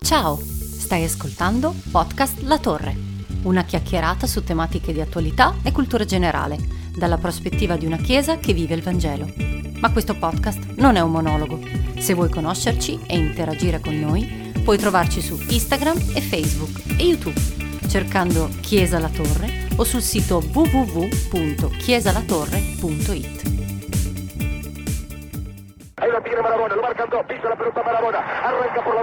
Ciao, stai ascoltando Podcast La Torre, una chiacchierata su tematiche di attualità e cultura generale, dalla prospettiva di una chiesa che vive il Vangelo. Ma questo podcast non è un monologo. Se vuoi conoscerci e interagire con noi, puoi trovarci su Instagram e Facebook e YouTube, cercando Chiesa La Torre o sul sito www.chiesalatorre.it.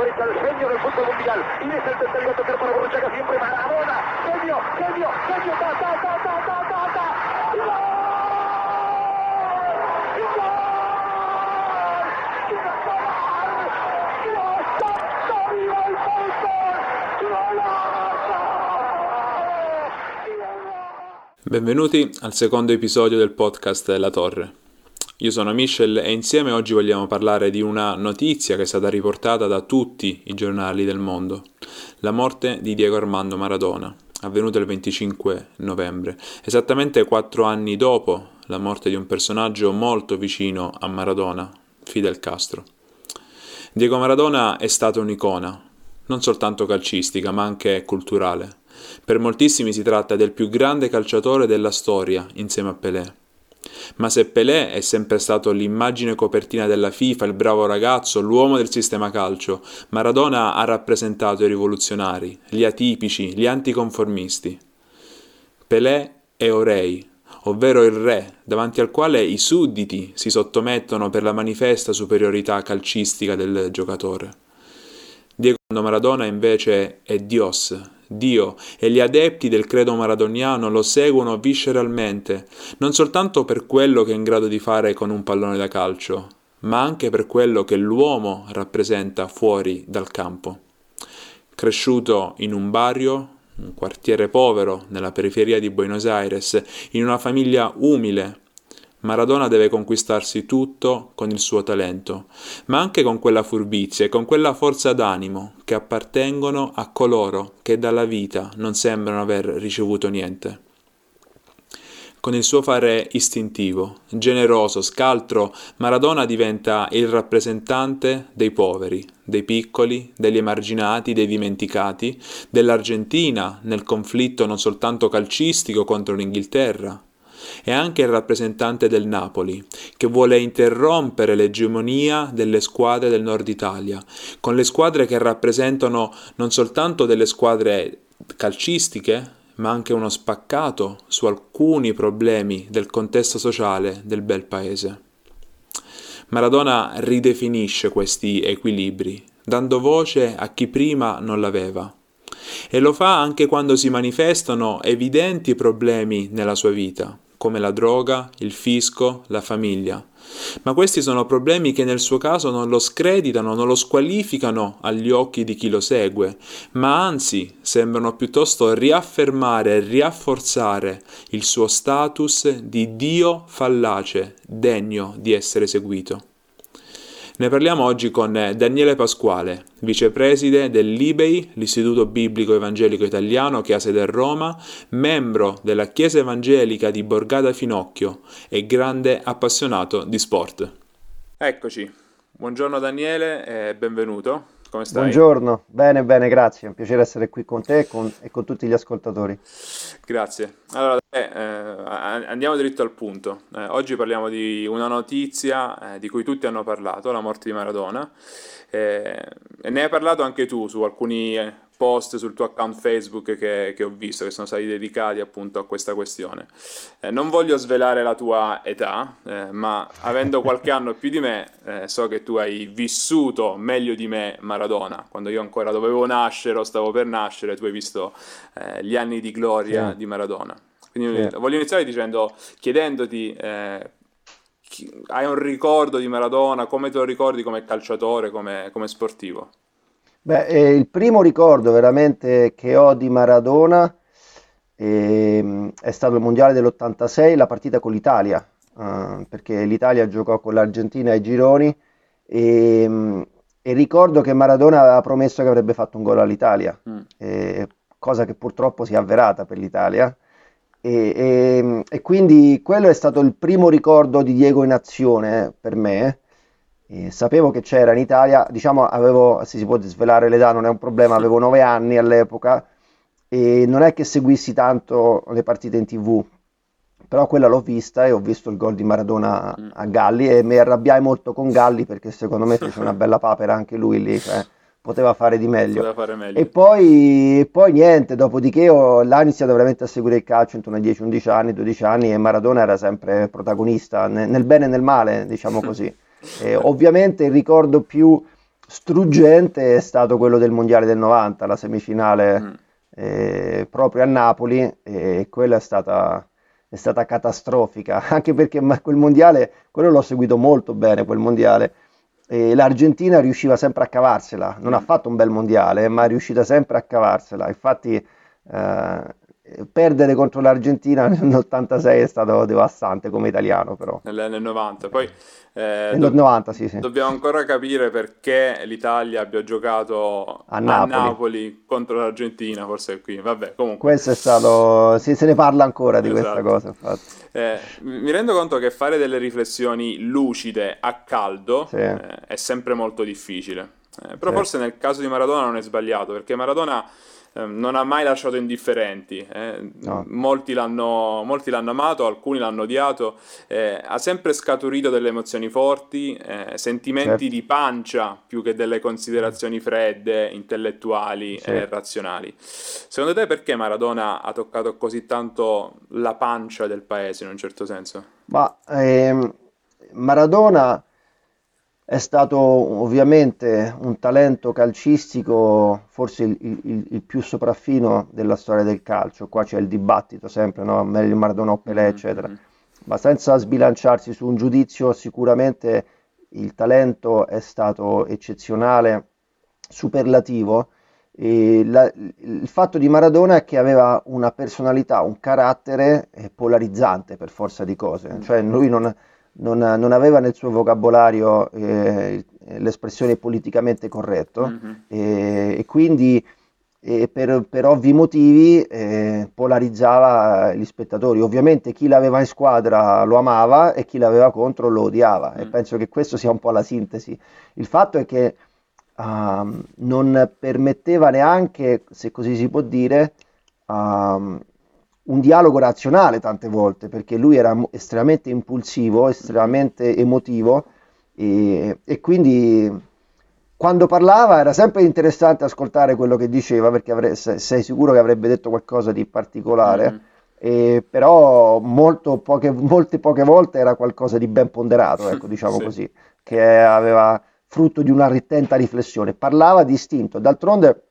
derecha el genio del fútbol mundial, y es el tercero a para Borruchaga siempre Marabona, genio, genio, genio, ta, ta, ta, ta, ta, ta, ta. Benvenuti al secondo episodio del podcast La Torre. Io sono Michel e insieme oggi vogliamo parlare di una notizia che è stata riportata da tutti i giornali del mondo, la morte di Diego Armando Maradona, avvenuta il 25 novembre, esattamente quattro anni dopo la morte di un personaggio molto vicino a Maradona, Fidel Castro. Diego Maradona è stato un'icona, non soltanto calcistica, ma anche culturale. Per moltissimi si tratta del più grande calciatore della storia, insieme a Pelé. Ma se Pelé è sempre stato l'immagine copertina della FIFA, il bravo ragazzo, l'uomo del sistema calcio, Maradona ha rappresentato i rivoluzionari, gli atipici, gli anticonformisti. Pelé è Orei, ovvero il re, davanti al quale i sudditi si sottomettono per la manifesta superiorità calcistica del giocatore. Diego Maradona invece è Dios, Dio e gli adepti del credo maradoniano lo seguono visceralmente, non soltanto per quello che è in grado di fare con un pallone da calcio, ma anche per quello che l'uomo rappresenta fuori dal campo. Cresciuto in un barrio, un quartiere povero nella periferia di Buenos Aires, in una famiglia umile, Maradona deve conquistarsi tutto con il suo talento, ma anche con quella furbizia e con quella forza d'animo che appartengono a coloro che dalla vita non sembrano aver ricevuto niente. Con il suo fare istintivo, generoso, scaltro, Maradona diventa il rappresentante dei poveri, dei piccoli, degli emarginati, dei dimenticati, dell'Argentina nel conflitto non soltanto calcistico contro l'Inghilterra, è anche il rappresentante del Napoli, che vuole interrompere l'egemonia delle squadre del nord Italia, con le squadre che rappresentano non soltanto delle squadre calcistiche, ma anche uno spaccato su alcuni problemi del contesto sociale del bel paese. Maradona ridefinisce questi equilibri, dando voce a chi prima non l'aveva. E lo fa anche quando si manifestano evidenti problemi nella sua vita, come la droga, il fisco, la famiglia. Ma questi sono problemi che nel suo caso non lo screditano, non lo squalificano agli occhi di chi lo segue, ma anzi sembrano piuttosto riaffermare e riafforzare il suo status di Dio fallace, degno di essere seguito. Ne parliamo oggi con Daniele Pasquale, vicepreside dell'IBEI, l'Istituto Biblico Evangelico Italiano che ha sede a Roma, membro della Chiesa Evangelica di Borgata Finocchio e grande appassionato di sport. Eccoci, buongiorno Daniele e benvenuto. Come stai? Buongiorno, bene, bene, grazie. È un piacere essere qui con te e con, e con tutti gli ascoltatori. Grazie. Allora, eh, andiamo dritto al punto. Eh, oggi parliamo di una notizia eh, di cui tutti hanno parlato, la morte di Maradona. Eh, ne hai parlato anche tu su alcuni eh, post sul tuo account Facebook che, che, ho visto, che sono stati dedicati appunto a questa questione. Eh, non voglio svelare la tua età, eh, ma avendo qualche anno più di me, eh, so che tu hai vissuto meglio di me Maradona. Quando io ancora dovevo nascere o stavo per nascere, tu hai visto eh, gli anni di gloria sì. di Maradona. Quindi sì. voglio iniziare dicendo, chiedendoti eh, hai un ricordo di Maradona, come te lo ricordi come calciatore, come, come sportivo? Beh, eh, il primo ricordo veramente che ho di Maradona eh, è stato il mondiale dell'86, la partita con l'Italia, eh, perché l'Italia giocò con l'Argentina ai gironi e, ehm, e, ricordo che Maradona aveva promesso che avrebbe fatto un gol all'Italia, mm. Eh, cosa che purtroppo si è avverata per l'Italia. E, e, e, quindi quello è stato il primo ricordo di Diego in azione eh, per me Sapevo che c'era in Italia, diciamo, avevo, se si può svelare l'età, non è un problema, avevo nove anni all'epoca e non è che seguissi tanto le partite in TV, però quella l'ho vista e ho visto il gol di Maradona a Galli e mi arrabbiai molto con Galli perché secondo me fece una bella papera anche lui lì, cioè, poteva fare di meglio. Fare meglio. E poi, poi niente, dopodiché ho, là ho iniziato veramente a seguire il calcio intorno ai 10-11 anni, 12 anni e Maradona era sempre protagonista, ne- nel bene e nel male, diciamo così. E ovviamente il ricordo più struggente è stato quello del Mondiale del 90, la semifinale Mm. eh, proprio a Napoli e quella è stata, è stata catastrofica, anche perché ma- quel mondiale, quello l'ho seguito molto bene, quel mondiale, e l'Argentina riusciva sempre a cavarsela, non ha fatto un bel mondiale, ma è riuscita sempre a cavarsela, infatti eh, perdere contro l'Argentina nell'86 è stato devastante come italiano però, nel, nel 90. Poi eh, nel do- 90 sì sì. dobbiamo ancora capire perché l'Italia abbia giocato A a Napoli. Napoli contro l'Argentina, forse qui. Vabbè, comunque. Questo è stato, sì, se ne parla ancora di questa Esatto. cosa infatti. Eh, mi rendo conto che fare delle riflessioni lucide a caldo Sì. eh, è sempre molto difficile. Eh, però forse nel caso di Maradona non è sbagliato, perché Maradona non ha mai lasciato indifferenti. eh. No. Molti l'hanno, molti l'hanno amato, alcuni l'hanno odiato. eh, ha sempre scaturito delle emozioni forti, eh, sentimenti Certo. di pancia più che delle considerazioni fredde, intellettuali Sì. e razionali. Secondo te perché Maradona ha toccato così tanto la pancia del paese in un certo senso? Ma ehm, Maradona è stato ovviamente un talento calcistico, forse il, il- il più sopraffino della storia del calcio. Qua c'è il dibattito sempre, no? Meglio Maradona o Pelé, eccetera. Mhm. Ma senza sbilanciarsi su un giudizio, sicuramente il talento è stato eccezionale, superlativo. E la- il fatto di Maradona è che aveva una personalità, un carattere eh, polarizzante per forza di cose, cioè lui non, non- non aveva nel suo vocabolario eh, l'espressione politicamente corretto Mhm. e, e quindi eh, per, per ovvi motivi eh, polarizzava gli spettatori. Ovviamente chi l'aveva in squadra lo amava e chi l'aveva contro lo odiava e Mm. penso che questo sia un po' la sintesi. Il fatto è che ehm, non permetteva neanche, se così si può dire, ehm, un dialogo razionale tante volte, perché lui era estremamente impulsivo, estremamente emotivo e, e quindi quando parlava era sempre interessante ascoltare quello che diceva, perché avre- se- sei sicuro che avrebbe detto qualcosa di particolare, Mhm. e però molto poche, molte poche volte era qualcosa di ben ponderato, ecco, diciamo Sì. così, che aveva frutto di una attenta riflessione. Parlava distinto, d'altronde,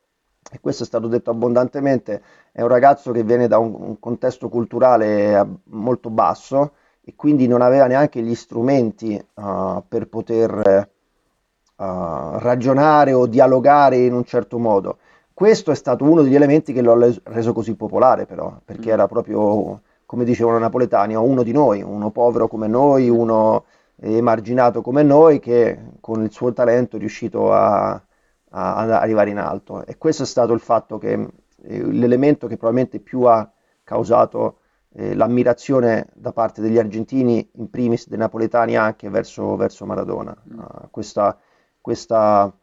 e questo è stato detto abbondantemente, è un ragazzo che viene da un, contesto culturale eh, molto basso e quindi non aveva neanche gli strumenti eh, per poter eh, ragionare o dialogare in un certo modo. Questo è stato uno degli elementi che lo ha reso così popolare, però, perché Mm. era proprio, come dicevano i napoletani, uno di noi, uno povero come noi, uno emarginato come noi, che con il suo talento è riuscito a, a- ad arrivare in alto. E questo è stato il fatto che, eh, l'elemento che probabilmente più ha causato eh, l'ammirazione da parte degli argentini, in primis dei napoletani anche verso, verso Maradona. Uh, questa, questa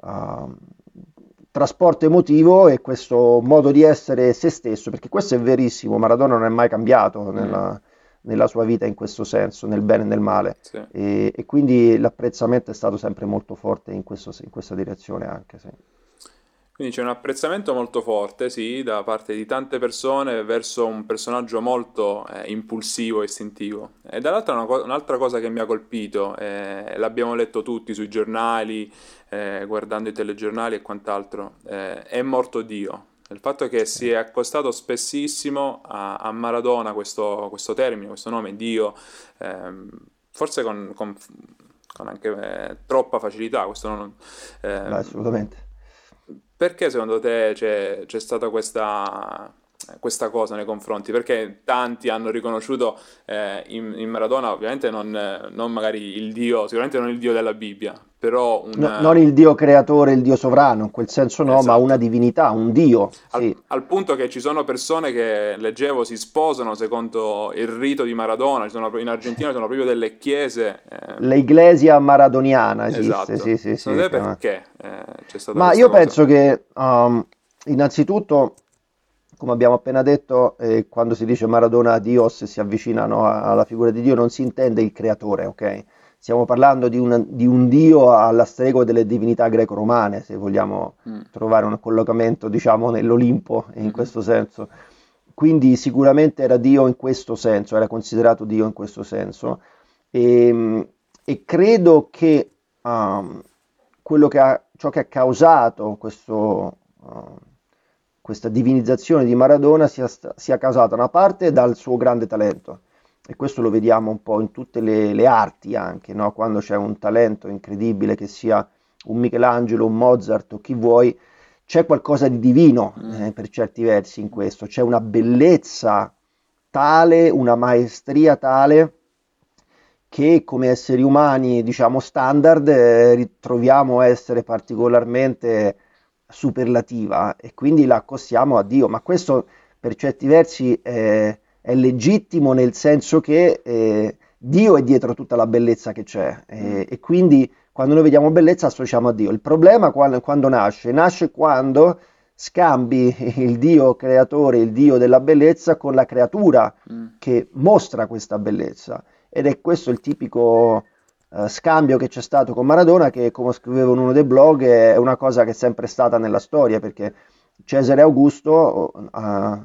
uh, trasporto emotivo e questo modo di essere se stesso, perché questo è verissimo, Maradona non è mai cambiato nella, nella sua vita in questo senso, nel bene e nel male, Sì. e, e quindi l'apprezzamento è stato sempre molto forte in, questo- in questa direzione anche, sì. Quindi c'è un apprezzamento molto forte, sì, da parte di tante persone verso un personaggio molto eh, impulsivo e istintivo. E dall'altra co- un'altra cosa che mi ha colpito, eh, l'abbiamo letto tutti sui giornali, eh, guardando i telegiornali e quant'altro, eh, è morto Dio. Il fatto che si è accostato spessissimo a, a Maradona questo, questo termine, questo nome, Dio, ehm, forse con, con- con anche eh, troppa facilità, questo non... ehm, Beh, assolutamente. perché secondo te c'è, c'è stata questa, questa cosa nei confronti, perché tanti hanno riconosciuto eh, in, in, Maradona ovviamente non, non, magari il Dio, sicuramente non il Dio della Bibbia, però una... no, non il Dio creatore, il Dio sovrano, in quel senso no, esatto. ma una divinità, un Dio. Al, sì. al, punto che ci sono persone che, leggevo, si sposano secondo il rito di Maradona, sono, in Argentina ci sono proprio delle chiese... Eh... L'Iglesia maradoniana esiste, esatto. sì, sì, sì. Non perché eh, c'è stata Ma io cosa. penso che um, innanzitutto come abbiamo appena detto, eh, quando si dice Maradona a Dios si avvicinano alla figura di Dio, non si intende il creatore, ok? Stiamo parlando di un, di un dio alla stregua delle divinità greco-romane, se vogliamo mm. trovare un collocamento, diciamo, nell'Olimpo in mm. questo senso. Quindi sicuramente era Dio in questo senso, era considerato Dio in questo senso. E, ehm, e credo che um, quello che ha, ciò che ha causato questo... Uh, questa divinizzazione di Maradona sia, sia, causata una parte dal suo grande talento e questo lo vediamo un po' in tutte le, le arti anche, no? quando c'è un talento incredibile che sia un Michelangelo, un Mozart o chi vuoi, c'è qualcosa di divino mm. eh, per certi versi in questo, c'è una bellezza tale, una maestria tale che come esseri umani diciamo standard eh, ritroviamo essere particolarmente superlativa e quindi la accostiamo a Dio, ma questo per certi versi è, è legittimo nel senso che eh, Dio è dietro tutta la bellezza che c'è eh, e quindi quando noi vediamo bellezza associamo a Dio. Il problema quando, quando nasce? Nasce quando scambi il Dio creatore, il Dio della bellezza con la creatura mm. che mostra questa bellezza ed è questo il tipico uh, scambio che c'è stato con Maradona, che come scrivevo in uno dei blog è una cosa che è sempre stata nella storia, perché Cesare Augusto, uh,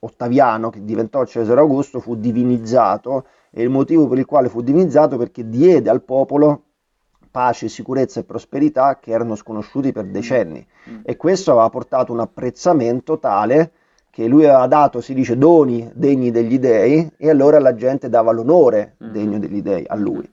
Ottaviano, che diventò Cesare Augusto, fu divinizzato e il motivo per il quale fu divinizzato perché diede al popolo pace, sicurezza e prosperità che erano sconosciuti per decenni mm. e questo aveva portato un apprezzamento tale che lui aveva dato, si dice, doni degni degli dei e allora la gente dava l'onore mm. degno degli dei a lui.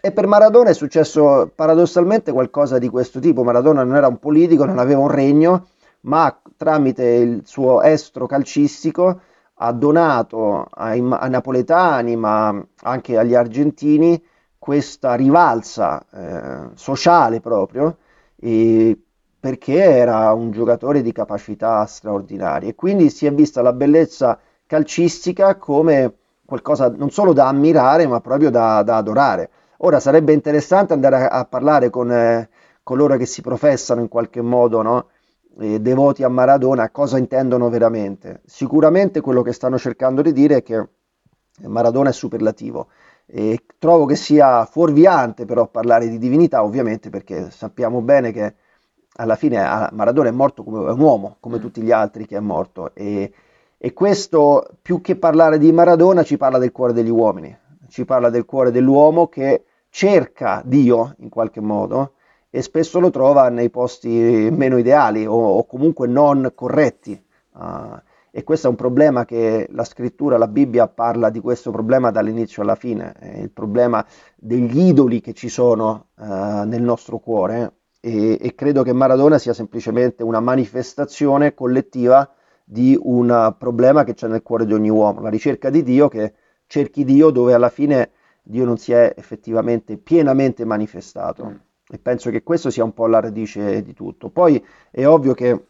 E per Maradona è successo paradossalmente qualcosa di questo tipo. Maradona non era un politico, non aveva un regno, ma tramite il suo estro calcistico ha donato ai, ai napoletani, ma anche agli argentini, questa rivalsa eh, sociale proprio, e perché era un giocatore di capacità straordinarie. Quindi si è vista la bellezza calcistica come qualcosa non solo da ammirare, ma proprio da, da adorare. Ora sarebbe interessante andare a, a parlare con eh, coloro che si professano in qualche modo no? eh, devoti a Maradona, cosa intendono veramente. Sicuramente quello che stanno cercando di dire è che Maradona è superlativo. E trovo che sia fuorviante però parlare di divinità, ovviamente, perché sappiamo bene che alla fine Maradona è morto come un uomo, come mm. tutti gli altri che è morto. E, e questo, più che parlare di Maradona, ci parla del cuore degli uomini, ci parla del cuore dell'uomo che cerca Dio in qualche modo e spesso lo trova nei posti meno ideali o, o comunque non corretti. Uh, e questo è un problema che la scrittura, la Bibbia parla di questo problema dall'inizio alla fine, è il problema degli idoli che ci sono uh, nel nostro cuore e, e credo che Maradona sia semplicemente una manifestazione collettiva di un problema che c'è nel cuore di ogni uomo, la ricerca di Dio che cerchi Dio dove alla fine Dio non si è effettivamente pienamente manifestato. Mm. E penso che questo sia un po' la radice di tutto. Poi è ovvio che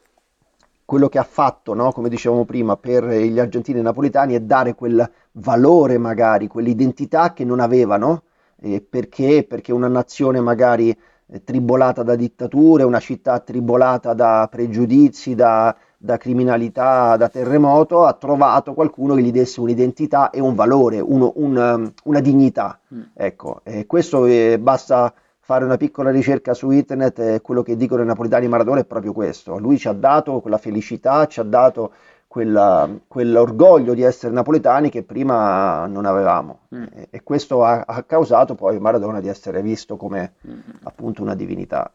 quello che ha fatto, no? come dicevamo prima, per gli argentini e napoletani è dare quel valore magari, quell'identità che non avevano. Eh, perché? Perché una nazione magari tribolata da dittature, una città tribolata da pregiudizi, da, da, criminalità, da terremoto, ha trovato qualcuno che gli desse un'identità e un valore, uno, un, um, una dignità. Mm. Ecco, e questo eh, basta fare una piccola ricerca su internet, eh, quello che dicono i napoletani Maradona è proprio questo. Lui ci ha dato quella felicità, ci ha dato quella, quell'orgoglio di essere napoletani che prima non avevamo mm. e, e, questo ha, ha, causato poi Maradona di essere visto come mm. appunto una divinità.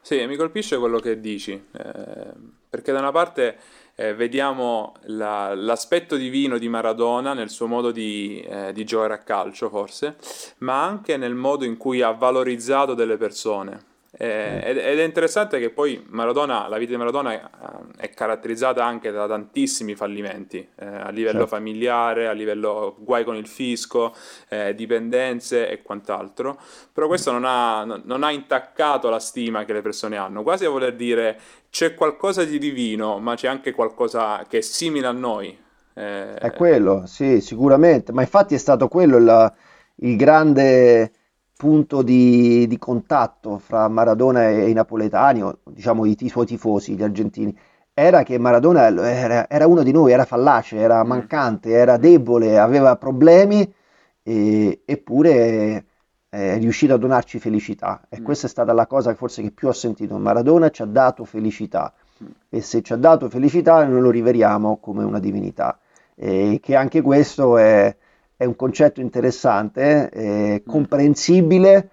Sì, mi colpisce quello che dici, eh, perché da una parte eh, vediamo la, l'aspetto divino di Maradona nel suo modo di, eh, di giocare a calcio forse, ma anche nel modo in cui ha valorizzato delle persone Eh, ed, ed, è interessante che poi Maradona, la vita di Maradona è, eh, è caratterizzata anche da tantissimi fallimenti eh, a livello certo. familiare, a livello guai con il fisco, eh, dipendenze e quant'altro, però questo non ha, non ha intaccato la stima che le persone hanno, quasi a voler dire c'è qualcosa di divino, ma c'è anche qualcosa che è simile a noi. Eh, è quello, sì, sicuramente, ma infatti è stato quello il, il grande punto di, di, contatto fra Maradona e i napoletani, o diciamo i, i suoi tifosi, gli argentini, era che Maradona era, era, uno di noi, era fallace, era mm. mancante, era debole, aveva problemi, e, eppure è riuscito a donarci felicità. E mm. questa è stata la cosa forse che più ho sentito. Maradona ci ha dato felicità mm. e se ci ha dato felicità noi lo riveriamo come una divinità. E che anche questo è, è un concetto interessante, eh, comprensibile,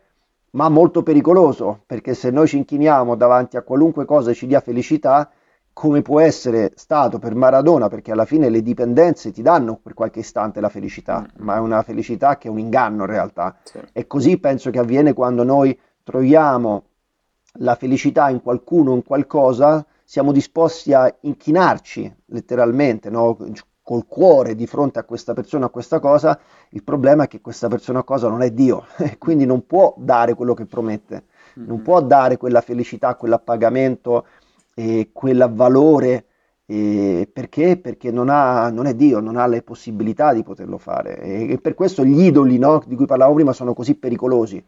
ma molto pericoloso, perché se noi ci inchiniamo davanti a qualunque cosa ci dia felicità, come può essere stato per Maradona, perché alla fine le dipendenze ti danno per qualche istante la felicità, mm. ma è una felicità che è un inganno in realtà. Sì. E così penso che avviene quando noi troviamo la felicità in qualcuno, in qualcosa, siamo disposti a inchinarci letteralmente, no? Col cuore di fronte a questa persona, a questa cosa, il problema è che questa persona o cosa non è Dio, e quindi non può dare quello che promette, mm-hmm. non può dare quella felicità, quell'appagamento, e quel valore, eh, perché? Perché non, ha, non, è Dio, non ha le possibilità di poterlo fare. E, e per questo gli idoli no, di cui parlavo prima sono così pericolosi,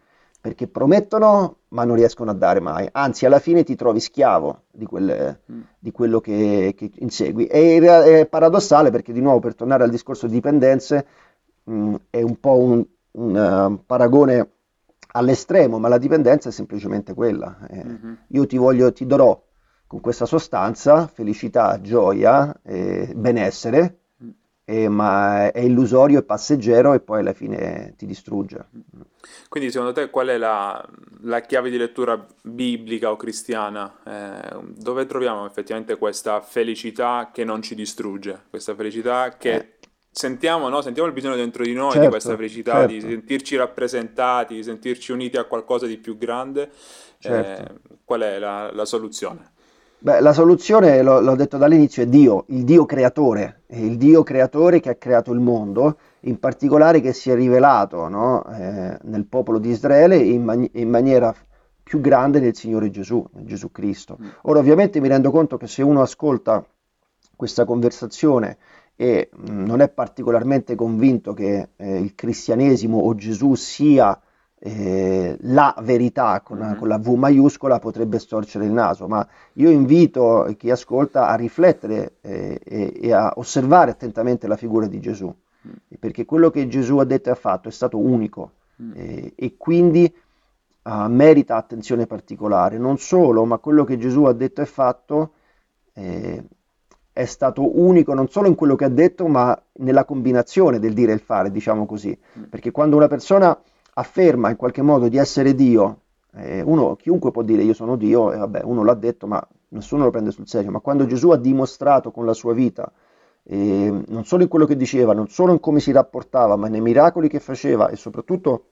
perché promettono ma non riescono a dare mai, anzi alla fine ti trovi schiavo di, quelle, mm. di quello che, che, insegui. E è paradossale perché di nuovo per tornare al discorso di dipendenze mh, mm, è un po' un, un uh, paragone all'estremo, ma la dipendenza è semplicemente quella. Eh, mm-hmm. Io ti voglio, ti darò con questa sostanza felicità, gioia, eh, benessere, eh, ma è illusorio e passeggero e poi alla fine ti distrugge. Quindi secondo te qual è la, la chiave di lettura biblica o cristiana? Eh, dove troviamo effettivamente questa felicità che non ci distrugge, questa felicità che eh. sentiamo, no? sentiamo il bisogno dentro di noi certo, di questa felicità, certo. di sentirci rappresentati, di sentirci uniti a qualcosa di più grande? Certo. Eh, qual è la, la soluzione? Beh, la soluzione, l'ho, l'ho detto dall'inizio, è Dio, il Dio creatore, il Dio creatore che ha creato il mondo, in particolare che si è rivelato no, eh, nel popolo di Israele in, man- in, maniera più grande nel Signore Gesù, Gesù Cristo. Mm. Ora ovviamente mi rendo conto che se uno ascolta questa conversazione e mh, mm, non è particolarmente convinto che eh, il cristianesimo o Gesù sia eh, la verità con, mm-hmm. con, la V maiuscola potrebbe storcere il naso, ma io invito chi ascolta a riflettere eh, e, e, a osservare attentamente la figura di Gesù, mm. perché quello che Gesù ha detto e ha fatto è stato unico mm. eh, e quindi uh, merita attenzione particolare. Non solo, ma quello che Gesù ha detto e fatto eh, è stato unico non solo in quello che ha detto, ma nella combinazione del dire e il fare, diciamo così, mm. perché quando una persona afferma in qualche modo di essere Dio, eh, uno, chiunque può dire io sono Dio, e vabbè, uno l'ha detto, ma nessuno lo prende sul serio, ma quando Gesù ha dimostrato con la sua vita, eh, non solo in quello che diceva, non solo in come si rapportava, ma nei miracoli che faceva e soprattutto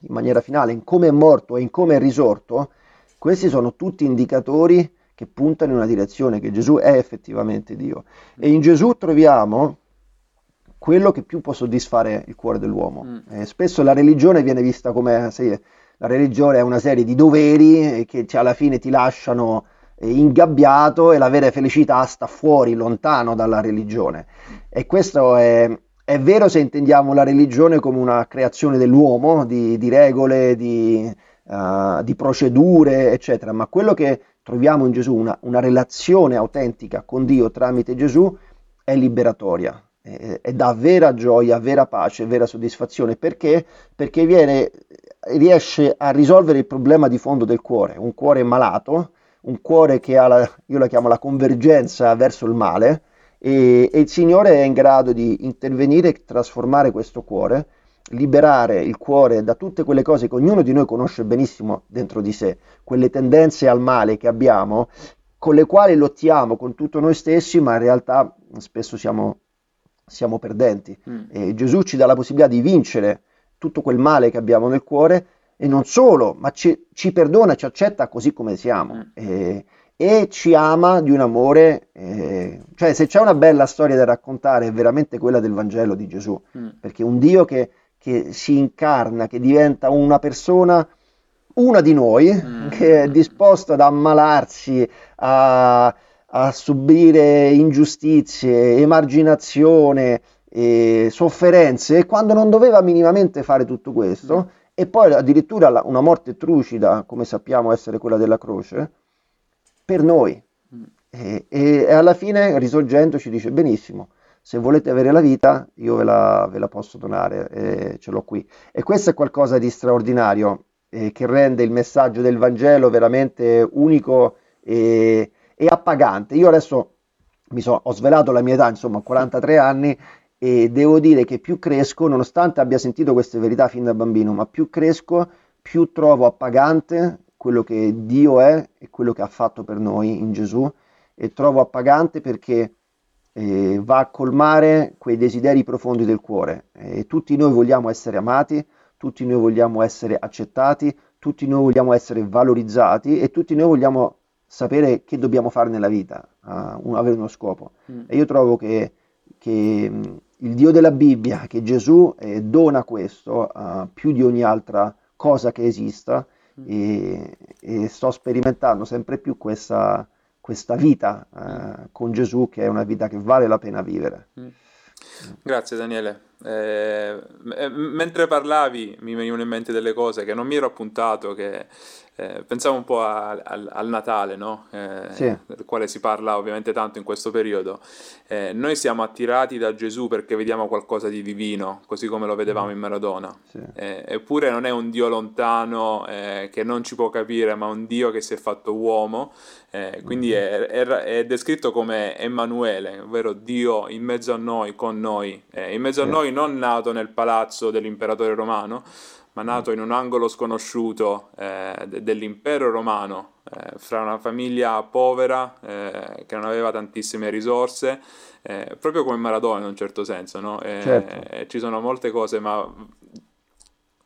in maniera finale in come è morto e in come è risorto, questi sono tutti indicatori che puntano in una direzione, che Gesù è effettivamente Dio. E in Gesù troviamo quello che più può soddisfare il cuore dell'uomo. Mm. Eh, spesso la religione viene vista come se la religione è una serie di doveri che alla fine ti lasciano eh, ingabbiato e la vera felicità sta fuori, lontano dalla religione. E questo è, è vero se intendiamo la religione come una creazione dell'uomo, di, di regole, di, uh, di, procedure, eccetera, ma quello che troviamo in Gesù, una, una relazione autentica con Dio tramite Gesù, è liberatoria dà vera gioia, vera pace, vera soddisfazione. Perché? Perché viene, riesce a risolvere il problema di fondo del cuore, un cuore malato, un cuore che ha, la, io la chiamo la convergenza verso il male, e, e il Signore è in grado di intervenire e trasformare questo cuore, liberare il cuore da tutte quelle cose che ognuno di noi conosce benissimo dentro di sé, quelle tendenze al male che abbiamo, con le quali lottiamo con tutto noi stessi, ma in realtà spesso siamo siamo perdenti. Mm. E Gesù ci dà la possibilità di vincere tutto quel male che abbiamo nel cuore e non solo, ma ci, ci perdona, ci accetta così come siamo mm. e, e, ci ama di un amore, eh, cioè se c'è una bella storia da raccontare è veramente quella del Vangelo di Gesù, mm. perché un Dio che, che, si incarna, che diventa una persona, una di noi, mm. che è disposto ad ammalarsi, a, a subire ingiustizie, emarginazione, e sofferenze, quando non doveva minimamente fare tutto questo, e poi addirittura una morte trucida, come sappiamo essere quella della croce, per noi. E, e, alla fine, risorgendo, ci dice benissimo, se volete avere la vita, io ve la, ve la posso donare, e ce l'ho qui. E questo è qualcosa di straordinario, eh, che rende il messaggio del Vangelo veramente unico e, e appagante. Io adesso mi so, ho svelato la mia età, insomma, 43 anni, e devo dire che più cresco, nonostante abbia sentito queste verità fin da bambino, ma più cresco, più trovo appagante quello che Dio è e quello che ha fatto per noi in Gesù e trovo appagante perché eh, va a colmare quei desideri profondi del cuore. E tutti noi vogliamo essere amati, tutti noi vogliamo essere accettati, tutti noi vogliamo essere valorizzati e tutti noi vogliamo sapere che dobbiamo fare nella vita, uh, avere uno scopo. Mm. E io trovo che, che il Dio della Bibbia, che Gesù eh, dona questo uh, più di ogni altra cosa che esista mm. e, e, sto sperimentando sempre più questa, questa vita uh, con Gesù che è una vita che vale la pena vivere. Mm. Grazie Daniele. Eh, mentre parlavi mi venivano in mente delle cose che non mi ero appuntato, che eh, pensavo un po' a, a, al Natale, no? eh, sì. del quale si parla ovviamente tanto in questo periodo. Eh, noi siamo attirati da Gesù perché vediamo qualcosa di divino, così come lo vedevamo in Maradona. Sì. Eh, eppure non è un Dio lontano eh, che non ci può capire, ma un Dio che si è fatto uomo. Quindi è, è, è, descritto come Emanuele, ovvero Dio in mezzo a noi, con noi. in mezzo sì. a noi non nato nel palazzo dell'imperatore romano, ma nato in un angolo sconosciuto eh, de- dell'impero romano, eh, fra una famiglia povera eh, che non aveva tantissime risorse, eh, proprio come Maradona in un certo senso, no? certo. ci sono molte cose, ma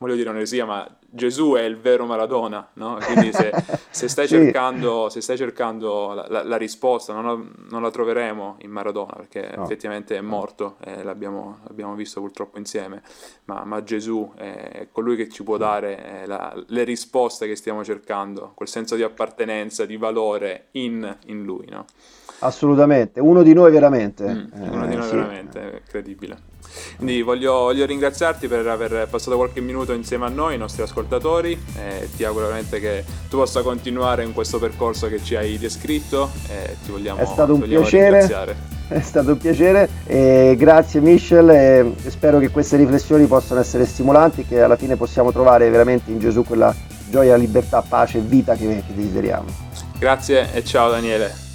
voglio dire un'eresia, ma Gesù è il vero Maradona, no? Quindi se, se, stai, sì. cercando, se stai cercando, la, la, la risposta non la, non la, troveremo in Maradona, perché no. effettivamente è morto, eh, l'abbiamo, l'abbiamo, visto purtroppo insieme, ma, ma, Gesù è colui che ci può dare eh, le risposte che stiamo cercando, quel senso di appartenenza, di valore in, in Lui, no? Assolutamente, uno di noi veramente. Mm, uno di noi sì. veramente, è credibile. Quindi voglio, voglio, ringraziarti per aver passato qualche minuto insieme a noi, i nostri ascoltatori, e ti auguro veramente che tu possa continuare in questo percorso che ci hai descritto e ti vogliamo, è stato un piacere. È stato un piacere, e grazie Michel e spero che queste riflessioni possano essere stimolanti, che alla fine possiamo trovare veramente in Gesù quella gioia, libertà, pace e vita che, che desideriamo. Grazie e ciao Daniele.